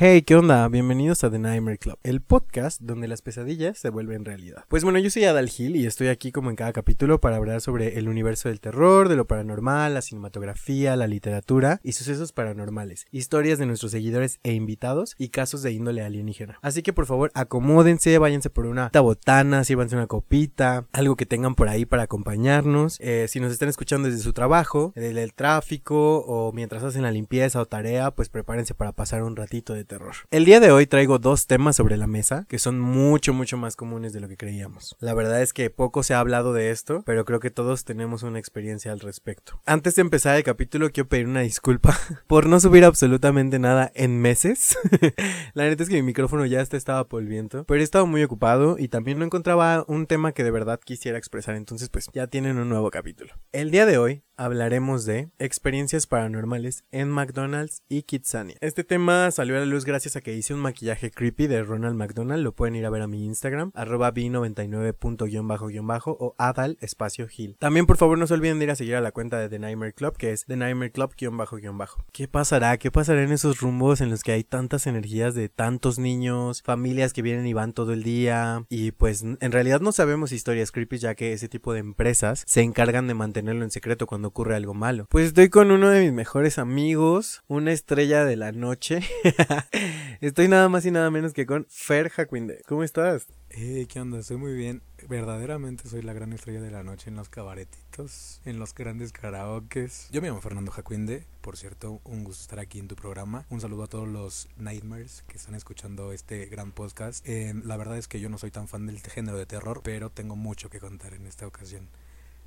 Hey, ¿qué onda? Bienvenidos a The Nightmare Club, el podcast donde las pesadillas se vuelven realidad. Pues bueno, yo soy Adal Gil y estoy aquí como en cada capítulo para hablar sobre el universo del terror, de lo paranormal, la cinematografía, la literatura y sucesos paranormales, historias de nuestros seguidores e invitados y casos de índole alienígena. Así que por favor, acomódense, váyanse por una tabotana, sírvanse una copita, algo que tengan por ahí para acompañarnos. Eh, si nos están escuchando desde su trabajo, desde el tráfico o mientras hacen la limpieza o tarea, pues prepárense para pasar un ratito de terror. El día de hoy traigo dos temas sobre la mesa que son mucho, mucho más comunes de lo que creíamos. La verdad es que poco se ha hablado de esto, pero creo que todos tenemos una experiencia al respecto. Antes de empezar el capítulo, quiero pedir una disculpa por no subir absolutamente nada en meses. la neta es que mi micrófono ya está estaba polviento, pero he estado muy ocupado y también no encontraba un tema que de verdad quisiera expresar, entonces pues ya tienen un nuevo capítulo. El día de hoy hablaremos de experiencias paranormales en McDonald's y Kitsania. Este tema salió a la luz gracias a que hice un maquillaje creepy de Ronald McDonald. Lo pueden ir a ver a mi Instagram, arroba b99.bajo o adal espacio hill. También por favor no se olviden de ir a seguir a la cuenta de The Nightmare Club, que es The Nightmare Club-bajo-bajo. ¿Qué pasará? ¿Qué pasará en esos rumbos en los que hay tantas energías de tantos niños, familias que vienen y van todo el día? Y pues en realidad no sabemos historias creepy ya que ese tipo de empresas se encargan de mantenerlo en secreto cuando ocurre algo malo. Pues estoy con uno de mis mejores amigos, una estrella de la noche. estoy nada más y nada menos que con Fer Jacuinde. ¿Cómo estás? Hey, ¿qué onda? Estoy muy bien. Verdaderamente soy la gran estrella de la noche en los cabaretitos, en los grandes karaokes. Yo me llamo Fernando Jacuinde, por cierto, un gusto estar aquí en tu programa. Un saludo a todos los Nightmares que están escuchando este gran podcast. Eh, la verdad es que yo no soy tan fan del género de terror, pero tengo mucho que contar en esta ocasión.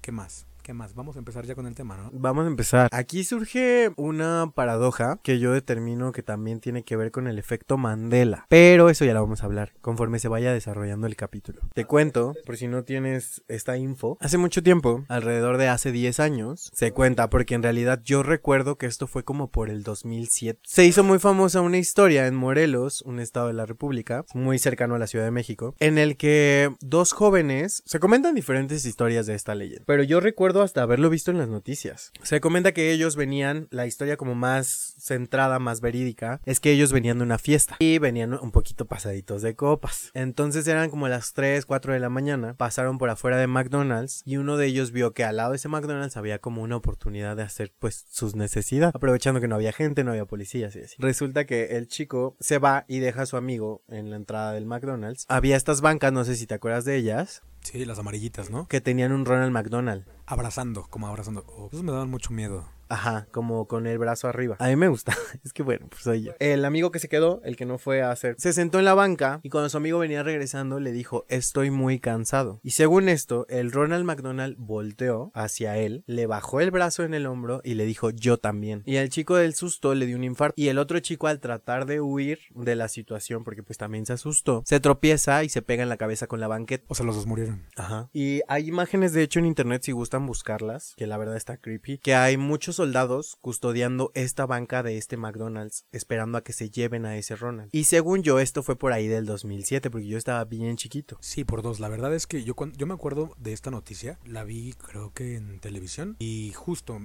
¿Qué más? ¿Qué más? Vamos a empezar ya con el tema, ¿no? Vamos a empezar. Aquí surge una paradoja que yo determino que también tiene que ver con el efecto Mandela. Pero eso ya lo vamos a hablar conforme se vaya desarrollando el capítulo. Te cuento, por si no tienes esta info. Hace mucho tiempo, alrededor de hace 10 años, se cuenta porque en realidad yo recuerdo que esto fue como por el 2007. Se hizo muy famosa una historia en Morelos, un estado de la República, muy cercano a la Ciudad de México, en el que dos jóvenes, se comentan diferentes historias de esta leyenda, pero yo recuerdo hasta haberlo visto en las noticias. Se comenta que ellos venían, la historia como más centrada, más verídica, es que ellos venían de una fiesta y venían un poquito pasaditos de copas. Entonces eran como las 3, 4 de la mañana, pasaron por afuera de McDonald's y uno de ellos vio que al lado de ese McDonald's había como una oportunidad de hacer pues sus necesidades, aprovechando que no había gente, no había policías y así. Resulta que el chico se va y deja a su amigo en la entrada del McDonald's. Había estas bancas, no sé si te acuerdas de ellas, Sí, las amarillitas, ¿no? que tenían un Ronald McDonald. Abrazando, como abrazando. Oh, esos me daban mucho miedo. Ajá, como con el brazo arriba. A mí me gusta. Es que bueno, pues soy yo. El amigo que se quedó, el que no fue a hacer, se sentó en la banca y cuando su amigo venía regresando le dijo, estoy muy cansado. Y según esto, el Ronald McDonald volteó hacia él, le bajó el brazo en el hombro y le dijo, yo también. Y el chico del susto le dio un infarto. Y el otro chico al tratar de huir de la situación, porque pues también se asustó, se tropieza y se pega en la cabeza con la banqueta. O sea, los dos murieron. Ajá. Y hay imágenes de hecho en internet si gustan buscarlas, que la verdad está creepy, que hay muchos soldados custodiando esta banca de este McDonald's, esperando a que se lleven a ese Ronald. Y según yo, esto fue por ahí del 2007, porque yo estaba bien chiquito. Sí, por dos. La verdad es que yo, yo me acuerdo de esta noticia, la vi creo que en televisión y justo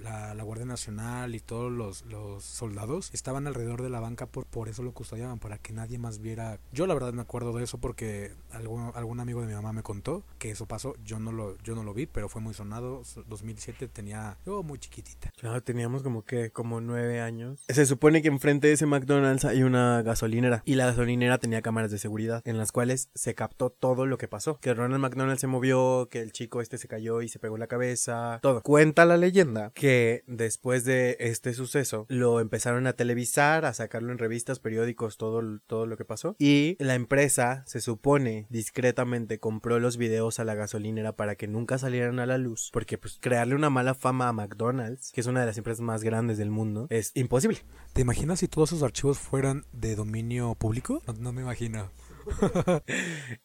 la, la Guardia Nacional y todos los, los, soldados estaban alrededor de la banca por, por eso lo custodiaban, para que nadie más viera. Yo la verdad me acuerdo de eso porque algún, algún amigo de mi mamá me contó que eso pasó. Yo no lo, yo no lo vi, pero fue muy sonado. 2007 tenía yo muy Claro, teníamos como que como nueve años. Se supone que enfrente de ese McDonald's hay una gasolinera y la gasolinera tenía cámaras de seguridad en las cuales se captó todo lo que pasó. Que Ronald McDonald se movió, que el chico este se cayó y se pegó en la cabeza, todo. Cuenta la leyenda que después de este suceso lo empezaron a televisar, a sacarlo en revistas, periódicos, todo, todo lo que pasó. Y la empresa se supone discretamente compró los videos a la gasolinera para que nunca salieran a la luz, porque pues crearle una mala fama a McDonald's, que es una de las empresas más grandes del mundo, es imposible. ¿Te imaginas si todos esos archivos fueran de dominio público? No, no me imagino.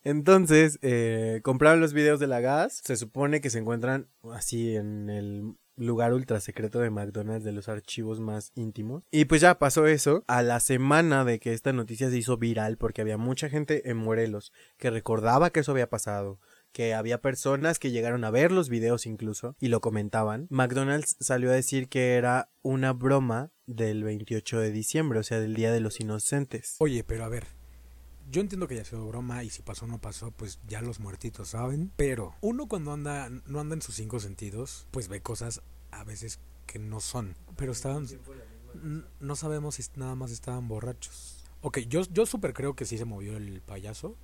Entonces, eh, compraron los videos de la gas. Se supone que se encuentran así en el lugar ultra secreto de McDonald's de los archivos más íntimos. Y pues ya pasó eso. A la semana de que esta noticia se hizo viral porque había mucha gente en Morelos que recordaba que eso había pasado que había personas que llegaron a ver los videos incluso y lo comentaban. McDonald's salió a decir que era una broma del 28 de diciembre, o sea, del Día de los Inocentes. Oye, pero a ver, yo entiendo que ya sido broma y si pasó o no pasó, pues ya los muertitos saben. Pero uno cuando anda, no anda en sus cinco sentidos, pues ve cosas a veces que no son. Pero estaban, no sabemos si nada más estaban borrachos. Ok, yo, yo súper creo que sí se movió el payaso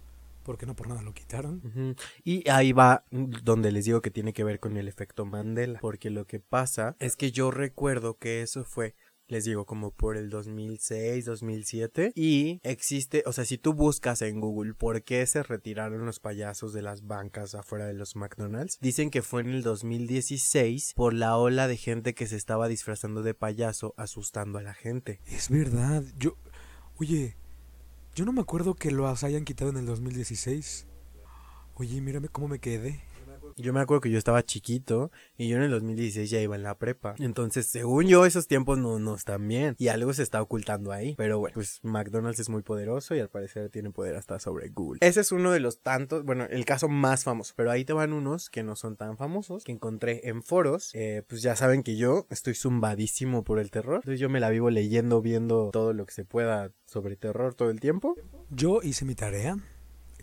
porque no por nada lo quitaron. Y ahí va donde les digo que tiene que ver con el efecto Mandela, porque lo que pasa es que yo recuerdo que eso fue les digo, como por el 2006, 2007. Y existe, o sea, si tú buscas en Google por qué se retiraron los payasos de las bancas afuera de los McDonald's, dicen que fue en el 2016 por la ola de gente que se estaba disfrazando de payaso asustando a la gente. Es verdad, yo, oye, yo no me acuerdo que los hayan quitado en el 2016. Oye, mírame cómo me quedé. Yo me acuerdo que yo estaba chiquito y yo en el 2016 ya iba en la prepa. Entonces, según yo, esos tiempos no, no están bien. Y algo se está ocultando ahí. Pero bueno, pues McDonald's es muy poderoso y al parecer tiene poder hasta sobre Google. Ese es uno de los tantos, bueno, el caso más famoso. Pero ahí te van unos que no son tan famosos, que encontré en foros. Eh, pues ya saben que yo estoy zumbadísimo por el terror. Entonces yo me la vivo leyendo, viendo todo lo que se pueda sobre terror todo el tiempo. Yo hice mi tarea.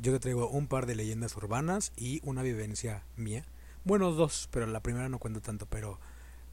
Yo te traigo un par de leyendas urbanas y una vivencia mía. Bueno, dos, pero la primera no cuento tanto, pero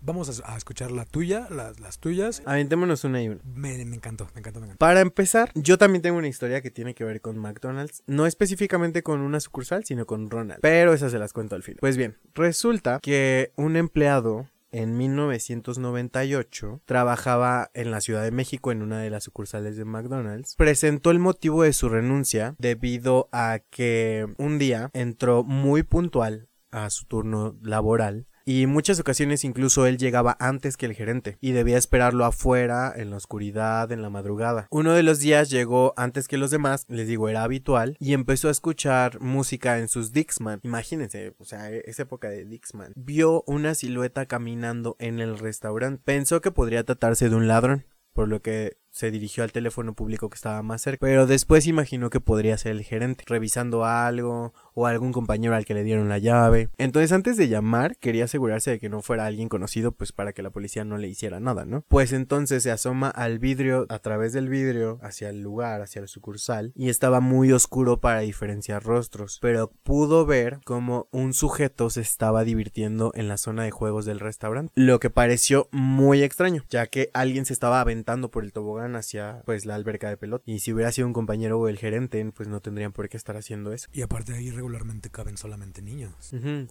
vamos a, a escuchar la tuya, las, las tuyas. Aventémonos una y una. Me, me encantó, me encantó, me encantó. Para empezar, yo también tengo una historia que tiene que ver con McDonald's, no específicamente con una sucursal, sino con Ronald, pero esas se las cuento al fin. Pues bien, resulta que un empleado en 1998 trabajaba en la Ciudad de México en una de las sucursales de McDonald's. Presentó el motivo de su renuncia debido a que un día entró muy puntual a su turno laboral y muchas ocasiones incluso él llegaba antes que el gerente y debía esperarlo afuera, en la oscuridad, en la madrugada. Uno de los días llegó antes que los demás, les digo, era habitual, y empezó a escuchar música en sus Dixman. Imagínense, o sea, esa época de Dixman. Vio una silueta caminando en el restaurante. Pensó que podría tratarse de un ladrón, por lo que se dirigió al teléfono público que estaba más cerca, pero después imaginó que podría ser el gerente, revisando algo o algún compañero al que le dieron la llave. Entonces antes de llamar quería asegurarse de que no fuera alguien conocido pues para que la policía no le hiciera nada, ¿no? Pues entonces se asoma al vidrio, a través del vidrio, hacia el lugar, hacia el sucursal y estaba muy oscuro para diferenciar rostros, pero pudo ver como un sujeto se estaba divirtiendo en la zona de juegos del restaurante, lo que pareció muy extraño, ya que alguien se estaba aventando por el tobogán hacia pues la alberca de pelota y si hubiera sido un compañero o el gerente pues no tendrían por qué estar haciendo eso. Y aparte ahí regularmente caben solamente niños.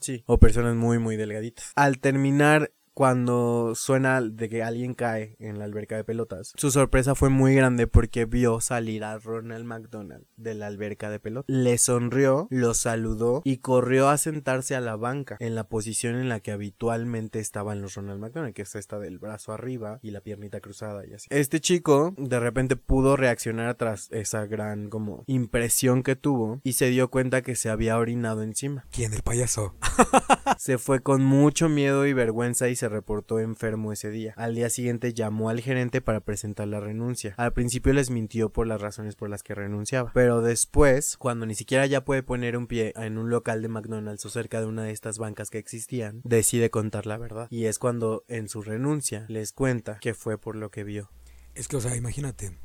Sí, o personas muy muy delgaditas. Al terminar cuando suena de que alguien cae en la alberca de pelotas. Su sorpresa fue muy grande porque vio salir a Ronald McDonald de la alberca de pelotas. Le sonrió, lo saludó y corrió a sentarse a la banca en la posición en la que habitualmente estaban los Ronald McDonald, que es esta del brazo arriba y la piernita cruzada y así. Este chico de repente pudo reaccionar tras esa gran como impresión que tuvo y se dio cuenta que se había orinado encima. ¿Quién? El payaso. Se fue con mucho miedo y vergüenza y se reportó enfermo ese día. Al día siguiente llamó al gerente para presentar la renuncia. Al principio les mintió por las razones por las que renunciaba, pero después, cuando ni siquiera ya puede poner un pie en un local de McDonald's o cerca de una de estas bancas que existían, decide contar la verdad. Y es cuando en su renuncia les cuenta que fue por lo que vio. Es que, o sea, imagínate.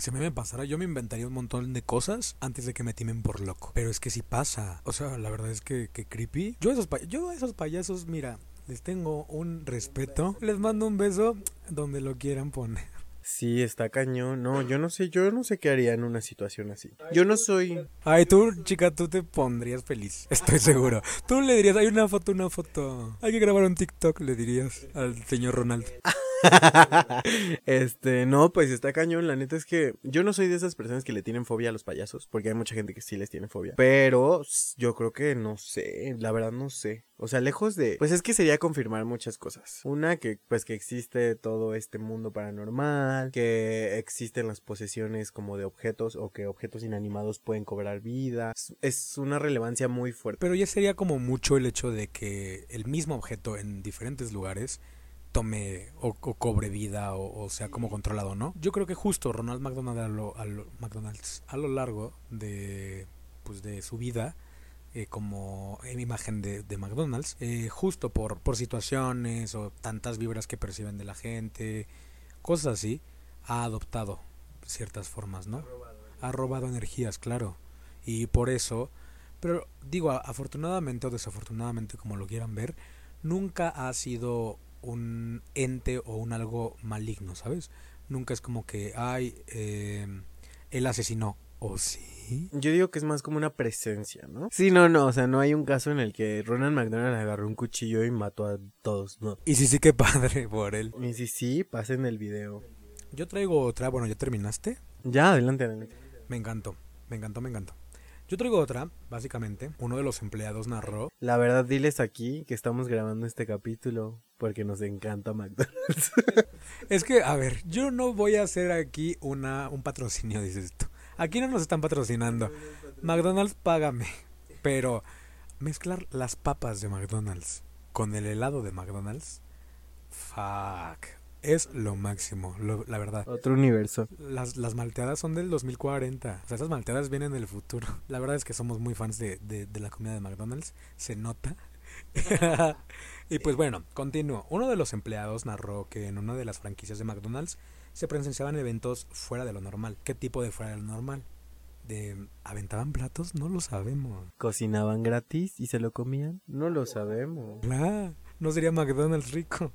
Si a mí me pasara, yo me inventaría un montón de cosas antes de que me timen por loco. Pero es que si pasa. O sea, la verdad es que, creepy. Yo esos yo esos payasos, mira, les tengo un respeto. Les mando un beso donde lo quieran poner. Sí, está cañón. No, yo no sé, yo no sé qué haría en una situación así. Yo no soy Ay, tú, chica, tú te pondrías feliz. Estoy seguro. Tú le dirías, hay una foto, una foto. Hay que grabar un TikTok, le dirías al señor Ronald. este, no, pues está cañón. La neta es que yo no soy de esas personas que le tienen fobia a los payasos, porque hay mucha gente que sí les tiene fobia. Pero yo creo que no sé, la verdad no sé. O sea, lejos de, pues es que sería confirmar muchas cosas. Una que, pues que existe todo este mundo paranormal, que existen las posesiones como de objetos o que objetos inanimados pueden cobrar vida. Es una relevancia muy fuerte. Pero ya sería como mucho el hecho de que el mismo objeto en diferentes lugares tome o, cobre vida o, sea como controlado, ¿no? Yo creo que justo Ronald McDonald a lo, McDonald's a lo largo de pues de su vida eh, como en imagen de, de McDonald's, eh, justo por, por situaciones o tantas vibras que perciben de la gente, cosas así, ha adoptado ciertas formas, ¿no? Ha robado energías, claro. Y por eso, pero digo, afortunadamente o desafortunadamente, como lo quieran ver, nunca ha sido un ente o un algo maligno, ¿sabes? Nunca es como que, ay, eh, él asesinó, o sí. Yo digo que es más como una presencia, ¿no? Sí, no, no, o sea, no hay un caso en el que Ronald McDonald agarró un cuchillo y mató a todos, ¿no? Y sí, sí, qué padre por él. Y sí, sí, pasen el video. Yo traigo otra, bueno, ¿ya terminaste? Ya, adelante, adelante. Me encantó, me encantó, me encantó. Yo traigo otra, básicamente. Uno de los empleados narró. La verdad, diles aquí que estamos grabando este capítulo porque nos encanta McDonald's. es que, a ver, yo no voy a hacer aquí una, un patrocinio, dices tú. Aquí no nos están patrocinando. McDonald's, págame. Pero mezclar las papas de McDonald's con el helado de McDonald's. Fuck es lo máximo, la verdad. Otro universo. Las, las malteadas son del 2040. O sea, esas malteadas vienen del futuro. La verdad es que somos muy fans de, de, de la comida de McDonald's. Se nota. y pues bueno, continúo. Uno de los empleados narró que en una de las franquicias de McDonald's se presenciaban eventos fuera de lo normal. ¿Qué tipo de fuera de lo normal? de aventaban platos, no lo sabemos. Cocinaban gratis y se lo comían, no lo sabemos. Claro, no sería McDonald's rico.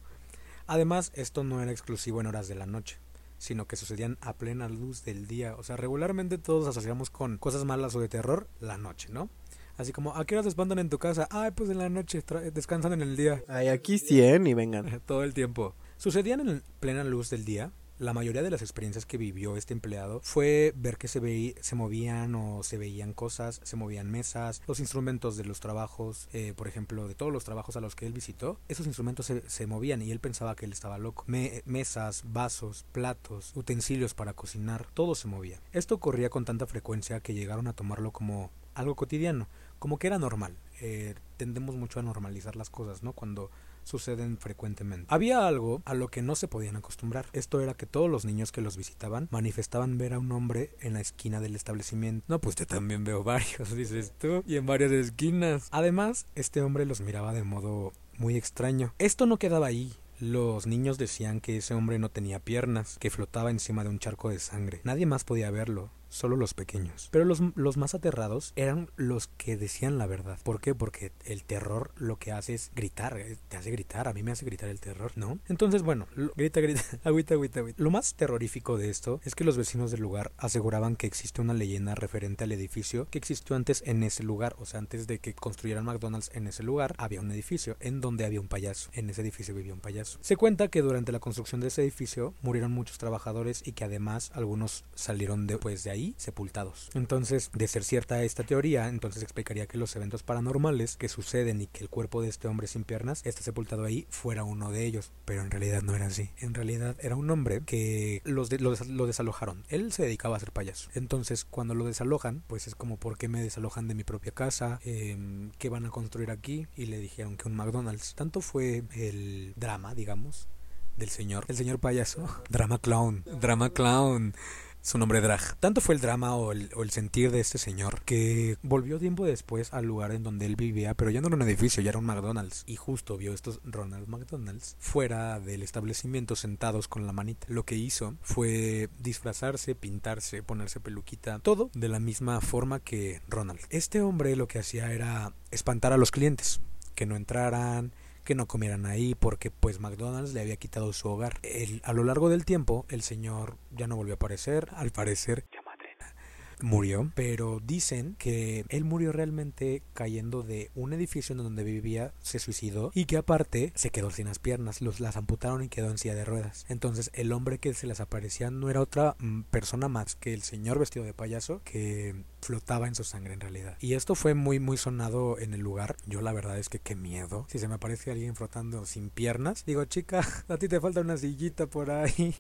Además, esto no era exclusivo en horas de la noche, sino que sucedían a plena luz del día. O sea, regularmente todos asociamos con cosas malas o de terror la noche, ¿no? Así como, ¿a qué horas espantan en tu casa? Ay, pues en la noche, descansan en el día. Ay, aquí 100 y vengan. Todo el tiempo. Sucedían en plena luz del día, la mayoría de las experiencias que vivió este empleado fue ver que se, veía, se movían o se veían cosas, se movían mesas, los instrumentos de los trabajos, eh, por ejemplo, de todos los trabajos a los que él visitó, esos instrumentos se, se movían y él pensaba que él estaba loco. mesas, vasos, platos, utensilios para cocinar, todo se movía. Esto ocurría con tanta frecuencia que llegaron a tomarlo como algo cotidiano, como que era normal. Eh, tendemos mucho a normalizar las cosas, ¿no? Cuando suceden frecuentemente. Había algo a lo que no se podían acostumbrar. Esto era que todos los niños que los visitaban manifestaban ver a un hombre en la esquina del establecimiento. No, pues yo también veo varios, dices tú, y en varias esquinas. Además, este hombre los miraba de modo muy extraño. Esto no quedaba ahí. Los niños decían que ese hombre no tenía piernas, que flotaba encima de un charco de sangre. Nadie más podía verlo solo los pequeños. Pero los, los, más aterrados eran los que decían la verdad. ¿Por qué? Porque el terror lo que hace es gritar, eh, te hace gritar, a mí me hace gritar el terror, ¿no? Entonces, bueno, grita, grita, agüita, agüita, agüita. Lo más terrorífico de esto es que los vecinos del lugar aseguraban que existe una leyenda referente al edificio que existió antes en ese lugar, o sea, antes de que construyeran McDonald's en ese lugar, había un edificio en donde había un payaso. En ese edificio vivía un payaso. Se cuenta que durante la construcción de ese edificio murieron muchos trabajadores y que además algunos salieron después de ahí sepultados. Entonces, de ser cierta esta teoría, entonces explicaría que los eventos paranormales que suceden y que el cuerpo de este hombre sin piernas está sepultado ahí fuera uno de ellos, pero en realidad no era así. En realidad era un hombre que los lo, desalojaron. Él se dedicaba a ser payaso. Entonces, cuando lo desalojan, pues es como, ¿por qué me desalojan de mi propia casa? Em, ¿Qué van a construir aquí? Y le dijeron que un McDonald's. Tanto fue el drama, digamos, del señor, el señor payaso. Drama clown, drama clown su nombre drag. Tanto fue el drama o el, sentir de este señor que volvió tiempo después al lugar en donde él vivía, pero ya no era un edificio, ya era un McDonald's. Y justo vio estos Ronald McDonald's fuera del establecimiento sentados con la manita. Lo que hizo fue disfrazarse, pintarse, ponerse peluquita, todo de la misma forma que Ronald. Este hombre lo que hacía era espantar a los clientes, que no entraran, que no comieran ahí porque pues McDonald's le había quitado su hogar. El, a lo largo del tiempo el señor ya no volvió a aparecer, al parecer murió, pero dicen que él murió realmente cayendo de un edificio en donde vivía, se suicidó y que aparte se quedó sin las piernas, los las amputaron y quedó en silla de ruedas. Entonces el hombre que se les aparecía no era otra mm, persona más que el señor vestido de payaso que flotaba en su sangre en realidad. Y esto fue muy muy sonado en el lugar. Yo la verdad es que qué miedo. Si se me aparece alguien flotando sin piernas, digo, chica, a ti te falta una sillita por ahí.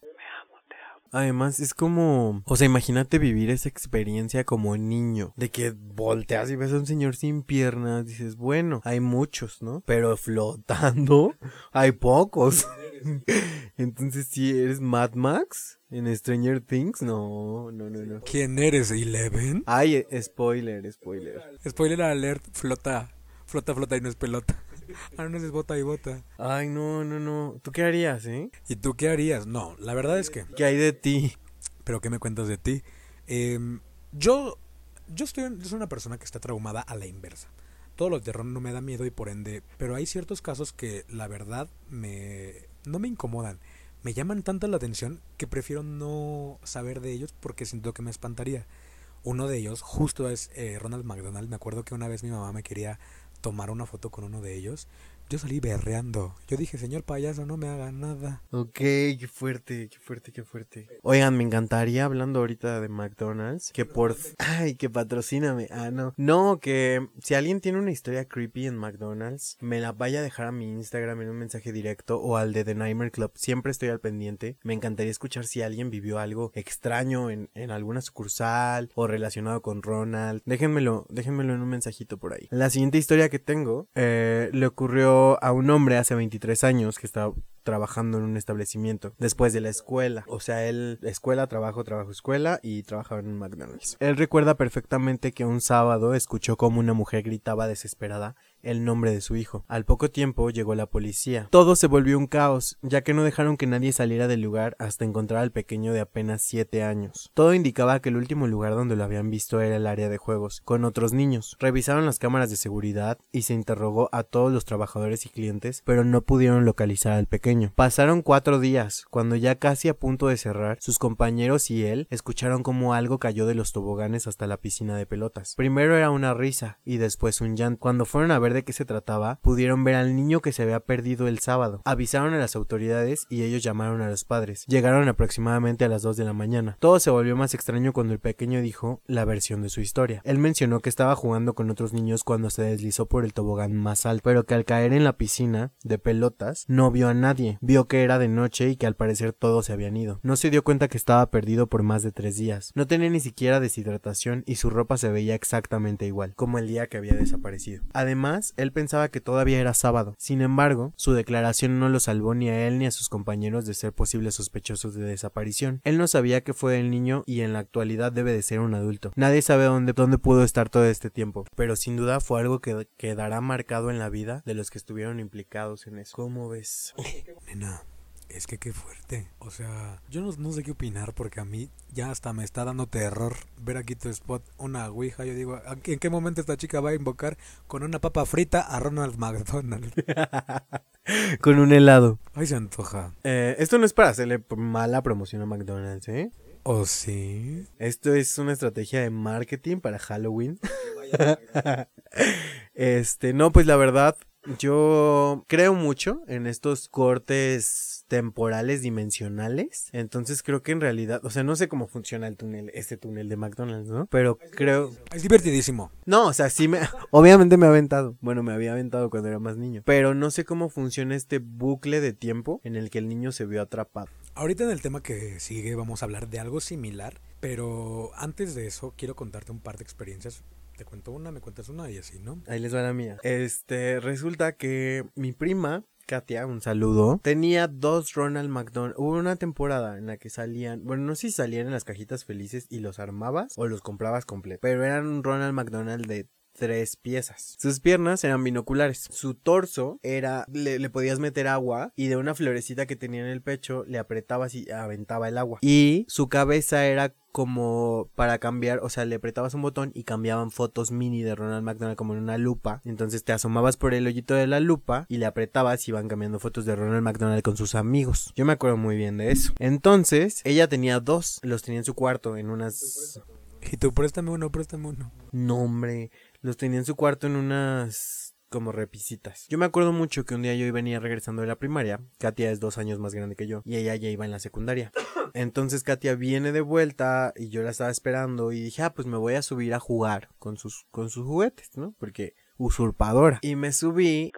Además, es como. O sea, imagínate vivir esa experiencia como niño. De que volteas y ves a un señor sin piernas. Dices, bueno, hay muchos, ¿no? Pero flotando, hay pocos. Entonces, si eres Mad Max en Stranger Things, no, no, no, no. ¿Quién eres, Eleven? Ay, spoiler, spoiler. Spoiler alert, flota. Flota, flota y no es pelota. Ah, no es bota y bota. Ay, no, no, no. ¿Tú qué harías, eh? ¿Y tú qué harías? No, la verdad es que... ¿Qué hay de ti? ¿Pero qué me cuentas de ti? Em, yo, yo, estoy, yo soy una persona que está traumada a la inversa. Todo lo de terror no me da miedo y por ende... Pero hay ciertos casos que la verdad me... no me incomodan. Me llaman tanto la atención que prefiero no saber de ellos porque siento que me espantaría. Uno de ellos justo es eh, Ronald McDonald. Me acuerdo que una vez mi mamá me quería tomar una foto con uno de ellos, yo salí berreando. Yo dije, señor payaso, no me haga nada. Ok, qué fuerte, qué fuerte, qué fuerte. Oigan, me encantaría, hablando ahorita de McDonald's, que por... Ay, que patrocíname. Ah, no. No, que si alguien tiene una historia creepy en McDonald's, me la vaya a dejar a mi Instagram en un mensaje directo o al de The Nightmare Club. Siempre estoy al pendiente. Me encantaría escuchar si alguien vivió algo extraño en, en alguna sucursal o relacionado con Ronald. Déjenmelo, déjenmelo en un mensajito por ahí. La siguiente historia que tengo eh, le ocurrió a un hombre hace 23 años que estaba trabajando en un establecimiento después de la escuela. O sea, él, escuela, trabajo, trabajo, escuela y trabajaba en un McDonald's. Él recuerda perfectamente que un sábado escuchó como una mujer gritaba desesperada el nombre de su hijo. Al poco tiempo llegó la policía. Todo se volvió un caos, ya que no dejaron que nadie saliera del lugar hasta encontrar al pequeño de apenas 7 años. Todo indicaba que el último lugar donde lo habían visto era el área de juegos, con otros niños. Revisaron las cámaras de seguridad y se interrogó a todos los trabajadores y clientes, pero no pudieron localizar al pequeño. Pasaron cuatro días, cuando ya casi a punto de cerrar, sus compañeros y él escucharon como algo cayó de los toboganes hasta la piscina de pelotas. Primero era una risa y después un llanto. Cuando fueron a ver de qué se trataba, pudieron ver al niño que se había perdido el sábado. Avisaron a las autoridades y ellos llamaron a los padres. Llegaron aproximadamente a las 2 de la mañana. Todo se volvió más extraño cuando el pequeño dijo la versión de su historia. Él mencionó que estaba jugando con otros niños cuando se deslizó por el tobogán más alto, pero que al caer en la piscina de pelotas no vio a nadie. Vio que era de noche y que al parecer todos se habían ido. No se dio cuenta que estaba perdido por más de tres días. No tenía ni siquiera deshidratación y su ropa se veía exactamente igual, como el día que había desaparecido. Además, él pensaba que todavía era sábado. Sin embargo, su declaración no lo salvó ni a él ni a sus compañeros de ser posibles sospechosos de desaparición. Él no sabía que fue el niño y en la actualidad debe de ser un adulto. Nadie sabe dónde, dónde pudo estar todo este tiempo, pero sin duda fue algo que quedará marcado en la vida de los que estuvieron implicados en eso. ¿Cómo ves? Nena, es que qué fuerte. O sea, yo no, sé qué opinar porque a mí ya hasta me está dando terror ver aquí tu spot, una ouija. Yo digo, ¿en qué momento esta chica va a invocar con una papa frita a Ronald McDonald? con un helado. Ay, se antoja. Eh, esto no es para hacerle mala promoción a McDonald's, ¿eh? ¿O sí? Esto es una estrategia de marketing para Halloween. este, no, pues la verdad, yo creo mucho en estos cortes temporales dimensionales. Entonces creo que en realidad, o sea, no sé cómo funciona el túnel, este túnel de McDonald's, ¿no? Pero creo... Es divertidísimo. No, o sea, sí me... Obviamente me ha aventado. Bueno, me había aventado cuando era más niño. Pero no sé cómo funciona este bucle de tiempo en el que el niño se vio atrapado. Ahorita en el tema que sigue vamos a hablar de algo similar. Pero antes de eso quiero contarte un par de experiencias te cuento una, me cuentas una y así, ¿no? Ahí les va la mía. Este, resulta que mi prima Katia, un saludo. Tenía dos Ronald McDonald. Hubo una temporada en la que salían, bueno, no sé si salían en las cajitas felices y los armabas o los comprabas completo, pero eran un Ronald McDonald de tres piezas. Sus piernas eran binoculares. Su torso era, le, podías meter agua y de una florecita que tenía en el pecho le apretabas y aventaba el agua. Y su cabeza era como para cambiar, o sea, le apretabas un botón y cambiaban fotos mini de Ronald McDonald como en una lupa. Entonces te asomabas por el hoyito de la lupa y le apretabas y iban cambiando fotos de Ronald McDonald con sus amigos. Yo me acuerdo muy bien de eso. Entonces, ella tenía dos, los tenía en su cuarto, en unas Y tú, préstame uno, préstame uno. No, hombre, los tenía en su cuarto en unas como repisitas. Yo me acuerdo mucho que un día yo venía regresando de la primaria. Katia es dos años más grande que yo y ella ya iba en la secundaria. Entonces Katia viene de vuelta y yo la estaba esperando y dije, ah, pues me voy a subir a jugar con sus, con sus juguetes, ¿no? Porque usurpadora. Y me subí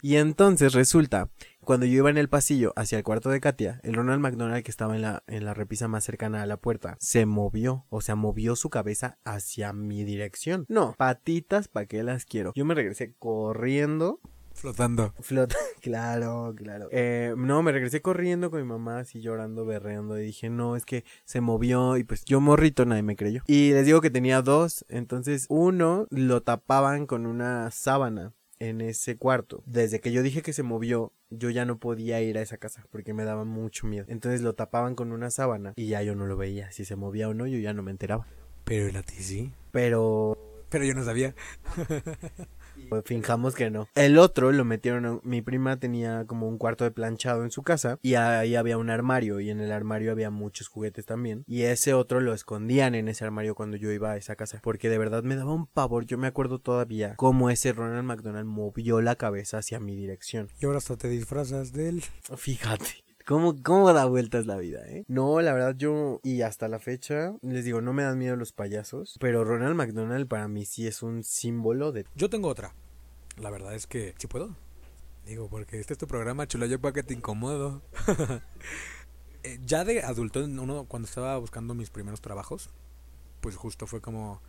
y entonces resulta, cuando yo iba en el pasillo hacia el cuarto de Katia, el Ronald McDonald que estaba en la, en la repisa más cercana a la puerta se movió, o sea, movió su cabeza hacia mi dirección. No, patitas, ¿para qué las quiero? Yo me regresé corriendo Flotando. Flota, claro, claro. Eh, no, me regresé corriendo con mi mamá así llorando, berreando y dije, no, es que se movió y pues yo morrito, nadie me creyó. Y les digo que tenía dos, entonces uno lo tapaban con una sábana en ese cuarto. Desde que yo dije que se movió, yo ya no podía ir a esa casa porque me daba mucho miedo. Entonces lo tapaban con una sábana y ya yo no lo veía. Si se movía o no, yo ya no me enteraba. Pero el a ti sí. Pero... Pero yo no sabía. Pues finjamos que no. El otro lo metieron. Mi prima tenía como un cuarto de planchado en su casa y ahí había un armario y en el armario había muchos juguetes también. Y ese otro lo escondían en ese armario cuando yo iba a esa casa porque de verdad me daba un pavor. Yo me acuerdo todavía cómo ese Ronald McDonald movió la cabeza hacia mi dirección. Y ahora hasta te disfrazas de él. Fíjate. ¿Cómo, ¿Cómo da vueltas la vida, eh? No, la verdad yo, y hasta la fecha, les digo, no me dan miedo los payasos, pero Ronald McDonald para mí sí es un símbolo de... Yo tengo otra. La verdad es que, ¿sí puedo? Digo, porque este es tu programa, chula, yo para que te incomodo. Eh, ya de adulto, uno, cuando estaba buscando mis primeros trabajos, pues justo fue como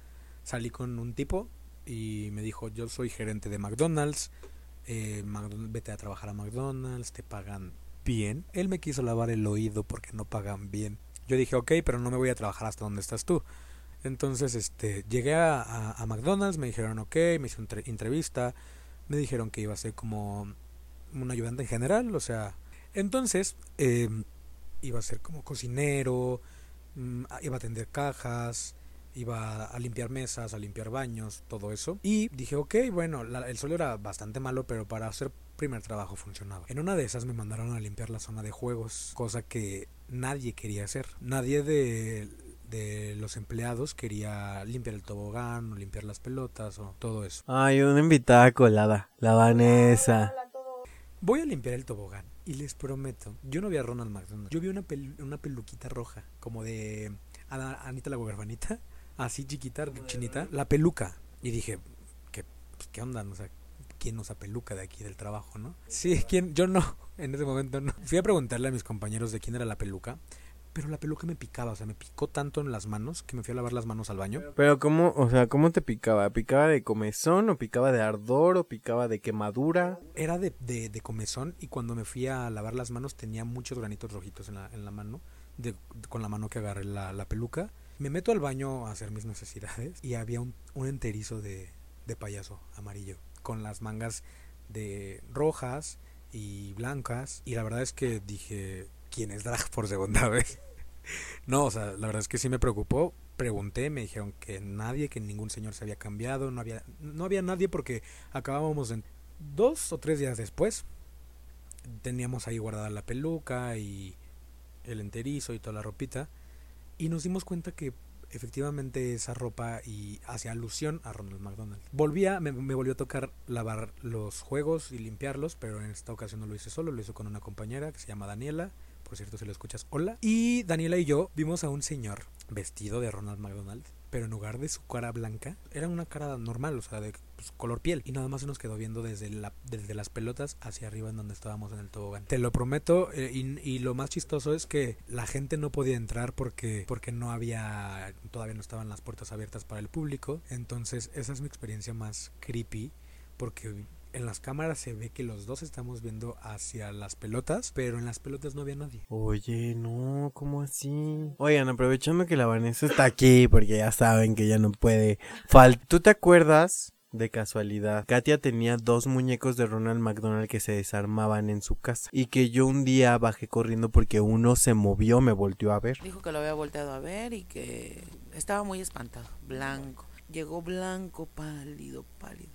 salí con un tipo y me dijo, yo soy gerente de McDonald's, eh, vete a trabajar a McDonald's, te pagan bien. Él me quiso lavar el oído porque no pagan bien. Yo dije, ok, pero no me voy a trabajar hasta donde estás tú. Entonces, este, llegué a, McDonald's, me dijeron, ok, me hice una entrevista, me dijeron que iba a ser como un ayudante en general, o sea, entonces, eh, iba a ser como cocinero, mm, iba a atender cajas, iba a limpiar mesas, a limpiar baños, todo eso. Y dije, ok, bueno, el suelo era bastante malo, pero para hacer primer trabajo funcionaba. En una de esas me mandaron a limpiar la zona de juegos, cosa que nadie quería hacer. Nadie de, de los empleados quería limpiar el tobogán o limpiar las pelotas o todo eso. Ay, una invitada colada, la Vanessa. Voy a limpiar el tobogán y les prometo, yo no vi a Ronald McDonald, yo vi una, una peluquita roja, como de Anita la Goberbanita, así chiquita, chinita, la peluca. Y dije, ¿qué, pues, ¿qué onda? O sea, quién usa peluca de aquí del trabajo, ¿no? Sí, ¿quién? Yo no, en ese momento no. Fui a preguntarle a mis compañeros de quién era la peluca, pero la peluca me picaba, o sea, me picó tanto en las manos que me fui a lavar las manos al baño. Pero cómo, o sea, ¿cómo te picaba? ¿Picaba de comezón o picaba de ardor o picaba de quemadura? Era de, de, de comezón y cuando me fui a lavar las manos tenía muchos granitos rojitos en la, en la mano, de, con la mano que agarré la, la peluca. Me meto al baño a hacer mis necesidades y había un, un enterizo de, de payaso amarillo con las mangas de rojas y blancas. Y la verdad es que dije, ¿quién es drag por segunda vez? no, o sea, la verdad es que sí me preocupó. Pregunté, me dijeron que nadie, que ningún señor se había cambiado, no había, no había nadie porque acabábamos en dos o tres días después. Teníamos ahí guardada la peluca y el enterizo y toda la ropita. Y nos dimos cuenta que efectivamente esa ropa y hacía alusión a Ronald McDonald. Volvía, me, me, volvió a tocar lavar los juegos y limpiarlos, pero en esta ocasión no lo hice solo, lo hice con una compañera que se llama Daniela. Por cierto, si lo escuchas, hola. Y Daniela y yo vimos a un señor vestido de Ronald McDonald pero en lugar de su cara blanca, era una cara normal, o sea, de pues, color piel. Y nada más se nos quedó viendo desde, la, desde las pelotas hacia arriba en donde estábamos en el tobogán. Te lo prometo, eh, y, y, lo más chistoso es que la gente no podía entrar porque, porque no había, todavía no estaban las puertas abiertas para el público. Entonces, esa es mi experiencia más creepy, porque en las cámaras se ve que los dos estamos viendo hacia las pelotas, pero en las pelotas no había nadie. Oye, no, ¿cómo así? Oigan, aprovechando que la Vanessa está aquí, porque ya saben que ya no puede faltar. ¿Tú te acuerdas? De casualidad, Katia tenía dos muñecos de Ronald McDonald que se desarmaban en su casa y que yo un día bajé corriendo porque uno se movió, me volteó a ver. Dijo que lo había volteado a ver y que estaba muy espantado, blanco. Llegó blanco, pálido, pálido.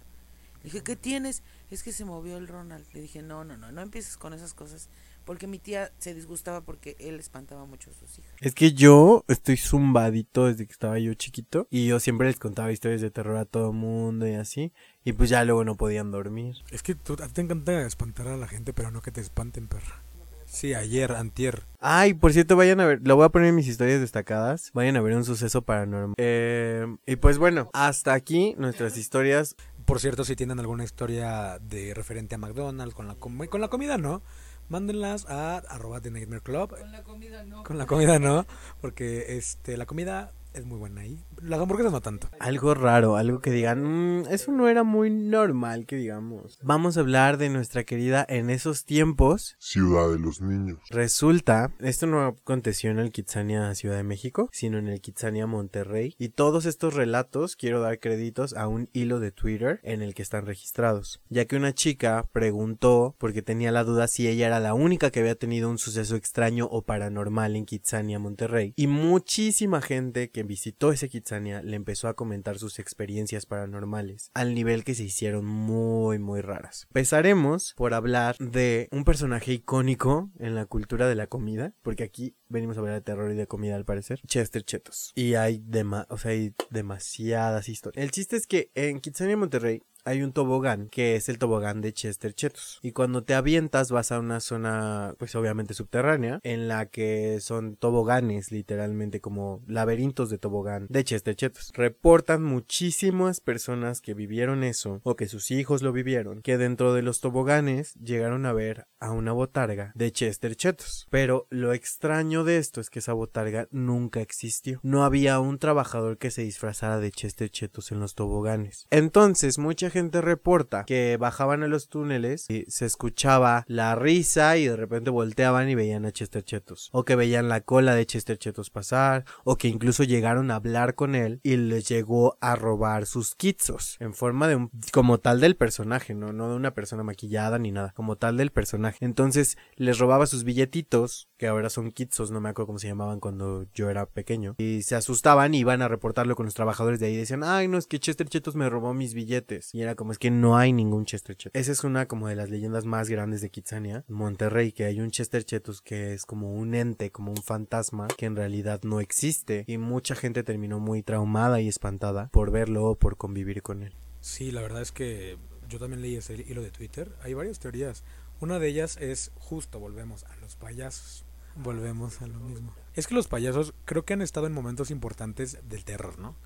Le dije, ¿qué tienes? Es que se movió el Ronald. Le dije, no, no, no, no empieces con esas cosas porque mi tía se disgustaba porque él espantaba mucho a sus hijas. Es que yo estoy zumbadito desde que estaba yo chiquito y yo siempre les contaba historias de terror a todo mundo y así. Y pues ya luego no podían dormir. Es que tú, a ti te encanta espantar a la gente, pero no que te espanten, perra. Sí, ayer, antier. Ay, por cierto, vayan a ver, lo voy a poner en mis historias destacadas. Vayan a ver un suceso paranormal. Eh, y pues bueno, hasta aquí nuestras historias. Por cierto, si tienen alguna historia de referente a McDonald's, con la, com- con la comida no, mándenlas a arroba The Nightmare Club. Con la comida no. Con la comida no, porque este la comida es muy buena ahí. Las hamburguesas no tanto. Algo raro, algo que digan, "Mm, eso no era muy normal que digamos. Vamos a hablar de nuestra querida en esos tiempos. Ciudad de los Niños. Resulta, esto no aconteció en el Kitsania Ciudad de México, sino en el Kitsania Monterrey. Y todos estos relatos quiero dar créditos a un hilo de Twitter en el que están registrados. Ya que una chica preguntó, porque tenía la duda si ella era la única que había tenido un suceso extraño o paranormal en Kitsania Monterrey. Y muchísima gente que visitó ese Kitsania le empezó a comentar sus experiencias paranormales, al nivel que se hicieron muy muy raras. Empezaremos por hablar de un personaje icónico en la cultura de la comida, porque aquí venimos a hablar de terror y de comida al parecer, Chester Chetos. Y hay, dema o sea, hay demasiadas historias. El chiste es que en Kitsania Monterrey hay un tobogán que es el tobogán de Chester Chetos. Y cuando te avientas vas a una zona, pues obviamente subterránea, en la que son toboganes, literalmente como laberintos de tobogán de Chester Chetos. Reportan muchísimas personas que vivieron eso o que sus hijos lo vivieron, que dentro de los toboganes llegaron a ver a una botarga de Chester Chetos. Pero lo extraño de esto es que esa botarga nunca existió. No había un trabajador que se disfrazara de Chester Chetos en los toboganes. Entonces, mucha gente reporta que bajaban a los túneles y se escuchaba la risa y de repente volteaban y veían a Chester Chetos. O que veían la cola de Chester Chetos pasar. O que incluso llegaron a hablar con él y les llegó a robar sus kitsos. En forma de un... como tal del personaje, ¿no? No de una persona maquillada ni nada. Como tal del personaje. Entonces les robaba sus billetitos, que ahora son kitsos, no me acuerdo cómo se llamaban cuando yo era pequeño. Y se asustaban y iban a reportarlo con los trabajadores de ahí. Decían, ay, no, es que Chester Chetos me robó mis billetes. Y como, es que no hay ningún Chester Chetos. Esa es una como de las leyendas más grandes de Kitsania, Monterrey, que hay un Chester Chetos que es como un ente, como un fantasma, que en realidad no existe. Y mucha gente terminó muy traumada y espantada por verlo o por convivir con él. Sí, la verdad es que yo también leí ese hilo de Twitter. Hay varias teorías. Una de ellas es justo, volvemos a los payasos. Volvemos a lo mismo. Es que los payasos creo que han estado en momentos importantes del terror, ¿no?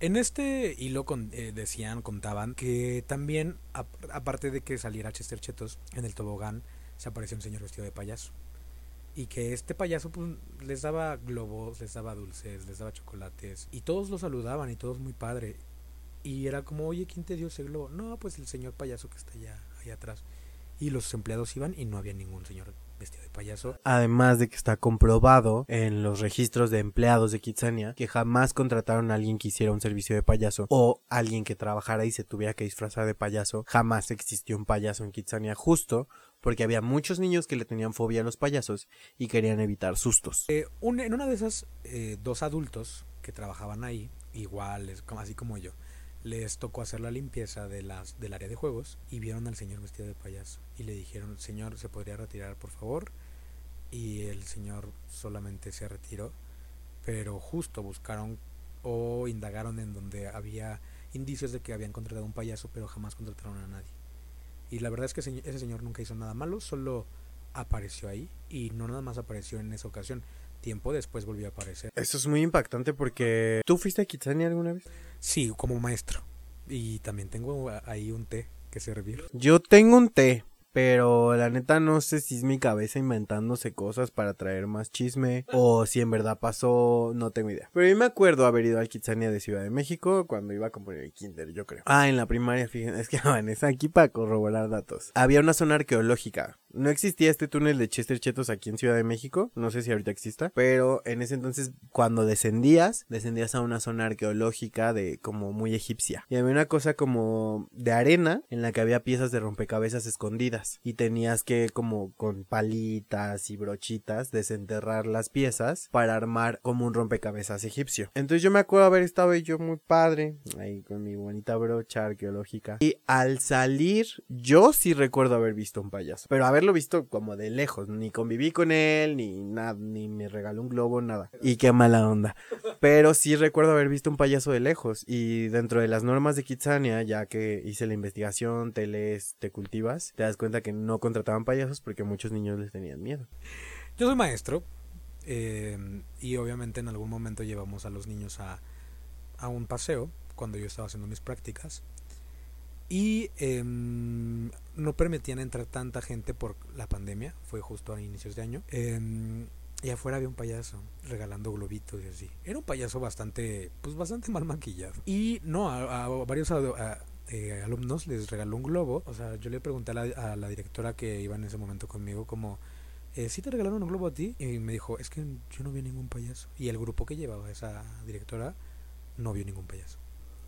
En este hilo con- eh, decían, contaban que también, ap- aparte de que saliera Chester Chetos en el tobogán, se apareció un señor vestido de payaso. Y que este payaso pues, les daba globos, les daba dulces, les daba chocolates. Y todos lo saludaban y todos muy padre. Y era como, oye, ¿quién te dio ese globo? No, pues el señor payaso que está allá, allá atrás. Y los empleados iban y no había ningún señor vestido de payaso. Además de que está comprobado en los registros de empleados de Kitsania que jamás contrataron a alguien que hiciera un servicio de payaso o alguien que trabajara y se tuviera que disfrazar de payaso. Jamás existió un payaso en Kitsania justo porque había muchos niños que le tenían fobia a los payasos y querían evitar sustos. Eh, un- en una de esas, eh, dos adultos que trabajaban ahí, iguales, como- así como yo, les tocó hacer la limpieza de las, del área de juegos y vieron al señor vestido de payaso. Y le dijeron, señor, ¿se podría retirar, por favor? Y el señor solamente se retiró, pero justo buscaron o indagaron en donde había indicios de que habían contratado un payaso, pero jamás contrataron a nadie. Y la verdad es que ese señor nunca hizo nada malo, solo apareció ahí y no nada más apareció en esa ocasión. Tiempo después volvió a aparecer. Esto es muy impactante porque... ¿Tú fuiste a Kitsania alguna vez? Sí, como maestro. Y también tengo ahí un té que servir. Yo tengo un té, pero la neta no sé si es mi cabeza inventándose cosas para traer más chisme o si en verdad pasó, no tengo idea. Pero yo me acuerdo haber ido al Kitsania de Ciudad de México cuando iba a componer el kinder, yo creo. Ah, en la primaria, fíjense, es que Vanessa aquí para corroborar datos. Había una zona arqueológica. No existía este túnel de Chester Chetos aquí en Ciudad de México, no sé si ahorita exista, pero en ese entonces cuando descendías, descendías a una zona arqueológica de como muy egipcia. Y había una cosa como de arena en la que había piezas de rompecabezas escondidas y tenías que como con palitas y brochitas desenterrar las piezas para armar como un rompecabezas egipcio. Entonces yo me acuerdo haber estado yo muy padre, ahí con mi bonita brocha arqueológica. Y al salir, yo sí recuerdo haber visto un payaso, pero haberlo haberlo visto como de lejos, ni conviví con él, ni nada, ni me regaló un globo, nada. Y qué mala onda. Pero sí recuerdo haber visto un payaso de lejos y dentro de las normas de Kitsania, ya que hice la investigación, te lees, te cultivas, te das cuenta que no contrataban payasos porque muchos niños les tenían miedo. Yo soy maestro eh, y obviamente en algún momento llevamos a los niños a, a un paseo cuando yo estaba haciendo mis prácticas y em, no permitían entrar tanta gente por la pandemia, fue justo a inicios de año. Em, y afuera había un payaso regalando globitos y así. Era un payaso bastante, pues bastante mal maquillado. Y no, a, varios eh, alumnos les regaló un globo. O sea, yo le pregunté a la, a la directora que iba en ese momento conmigo como, eh, ¿sí te regalaron un globo a ti? Y me dijo, es que yo no vi ningún payaso. Y el grupo que llevaba esa directora no vio ningún payaso.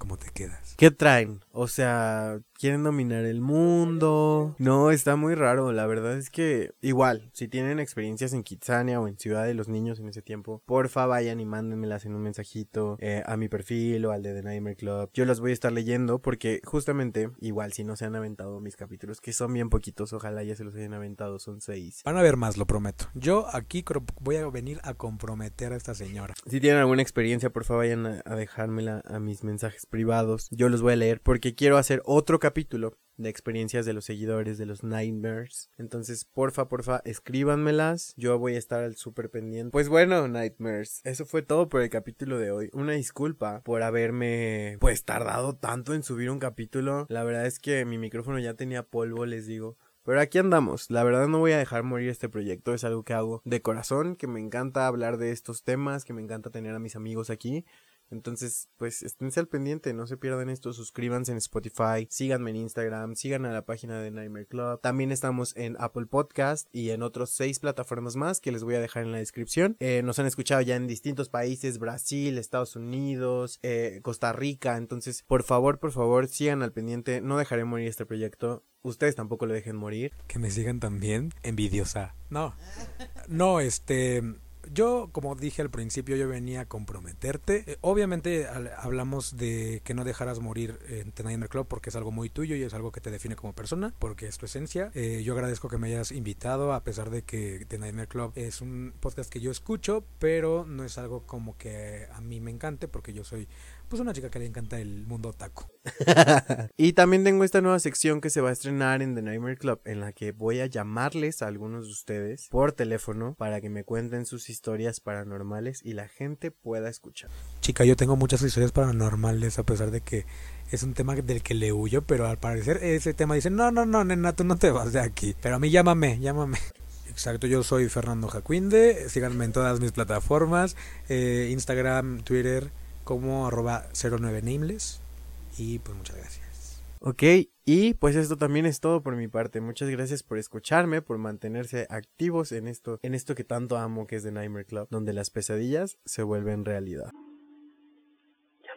¿Cómo te quedas? ¿Qué traen? O sea, quieren dominar el mundo. No, está muy raro. La verdad es que igual, si tienen experiencias en Kitsania o en Ciudad de los Niños en ese tiempo, porfa vayan y mándenmelas en un mensajito eh, a mi perfil o al de The Nightmare Club. Yo las voy a estar leyendo porque justamente, igual si no se han aventado mis capítulos, que son bien poquitos, ojalá ya se los hayan aventado, son seis. Van a ver más, lo prometo. Yo aquí voy a venir a comprometer a esta señora. Si tienen alguna experiencia, porfa vayan a, a dejármela a mis mensajes privados. Yo los voy a leer porque quiero hacer otro capítulo de experiencias de los seguidores de los Nightmares. Entonces, porfa, porfa, escríbanmelas. Yo voy a estar al súper pendiente. Pues bueno, Nightmares, eso fue todo por el capítulo de hoy. Una disculpa por haberme, pues, tardado tanto en subir un capítulo. La verdad es que mi micrófono ya tenía polvo, les digo. Pero aquí andamos, la verdad no voy a dejar morir este proyecto, es algo que hago de corazón, que me encanta hablar de estos temas, que me encanta tener a mis amigos aquí entonces, pues esténse al pendiente, no se pierdan esto, suscríbanse en Spotify, síganme en Instagram, sigan a la página de Nightmare Club. También estamos en Apple Podcast y en otros seis plataformas más que les voy a dejar en la descripción. Eh, nos han escuchado ya en distintos países, Brasil, Estados Unidos, eh, Costa Rica. Entonces, por favor, por favor, sigan al pendiente, no dejaré morir este proyecto. Ustedes tampoco lo dejen morir. Que me sigan también, envidiosa. No, no, este yo, como dije al principio, yo venía a comprometerte. Eh, obviamente hablamos de que no dejaras morir en The Nightmare Club porque es algo muy tuyo y es algo que te define como persona, porque es tu esencia. Eh, yo agradezco que me hayas invitado, a pesar de que The Nightmare Club es un podcast que yo escucho, pero no es algo como que a mí me encante porque yo soy pues una chica que le encanta el mundo taco. y también tengo esta nueva sección que se va a estrenar en The Nightmare Club en la que voy a llamarles a algunos de ustedes por teléfono para que me cuenten sus historias paranormales y la gente pueda escuchar. Chica, yo tengo muchas historias paranormales a pesar de que es un tema del que le huyo, pero al parecer ese tema dice, no, no, no, nena, tú no te vas de aquí. Pero a mí llámame, llámame. Exacto, yo soy Fernando Jacuinde, síganme en todas mis plataformas, eh, Instagram, Twitter, como arroba 09 nameless. Y pues muchas gracias. Ok, y pues esto también es todo por mi parte. Muchas gracias por escucharme, por mantenerse activos en esto, en esto que tanto amo que es The Nightmare Club, donde las pesadillas se vuelven realidad. Ya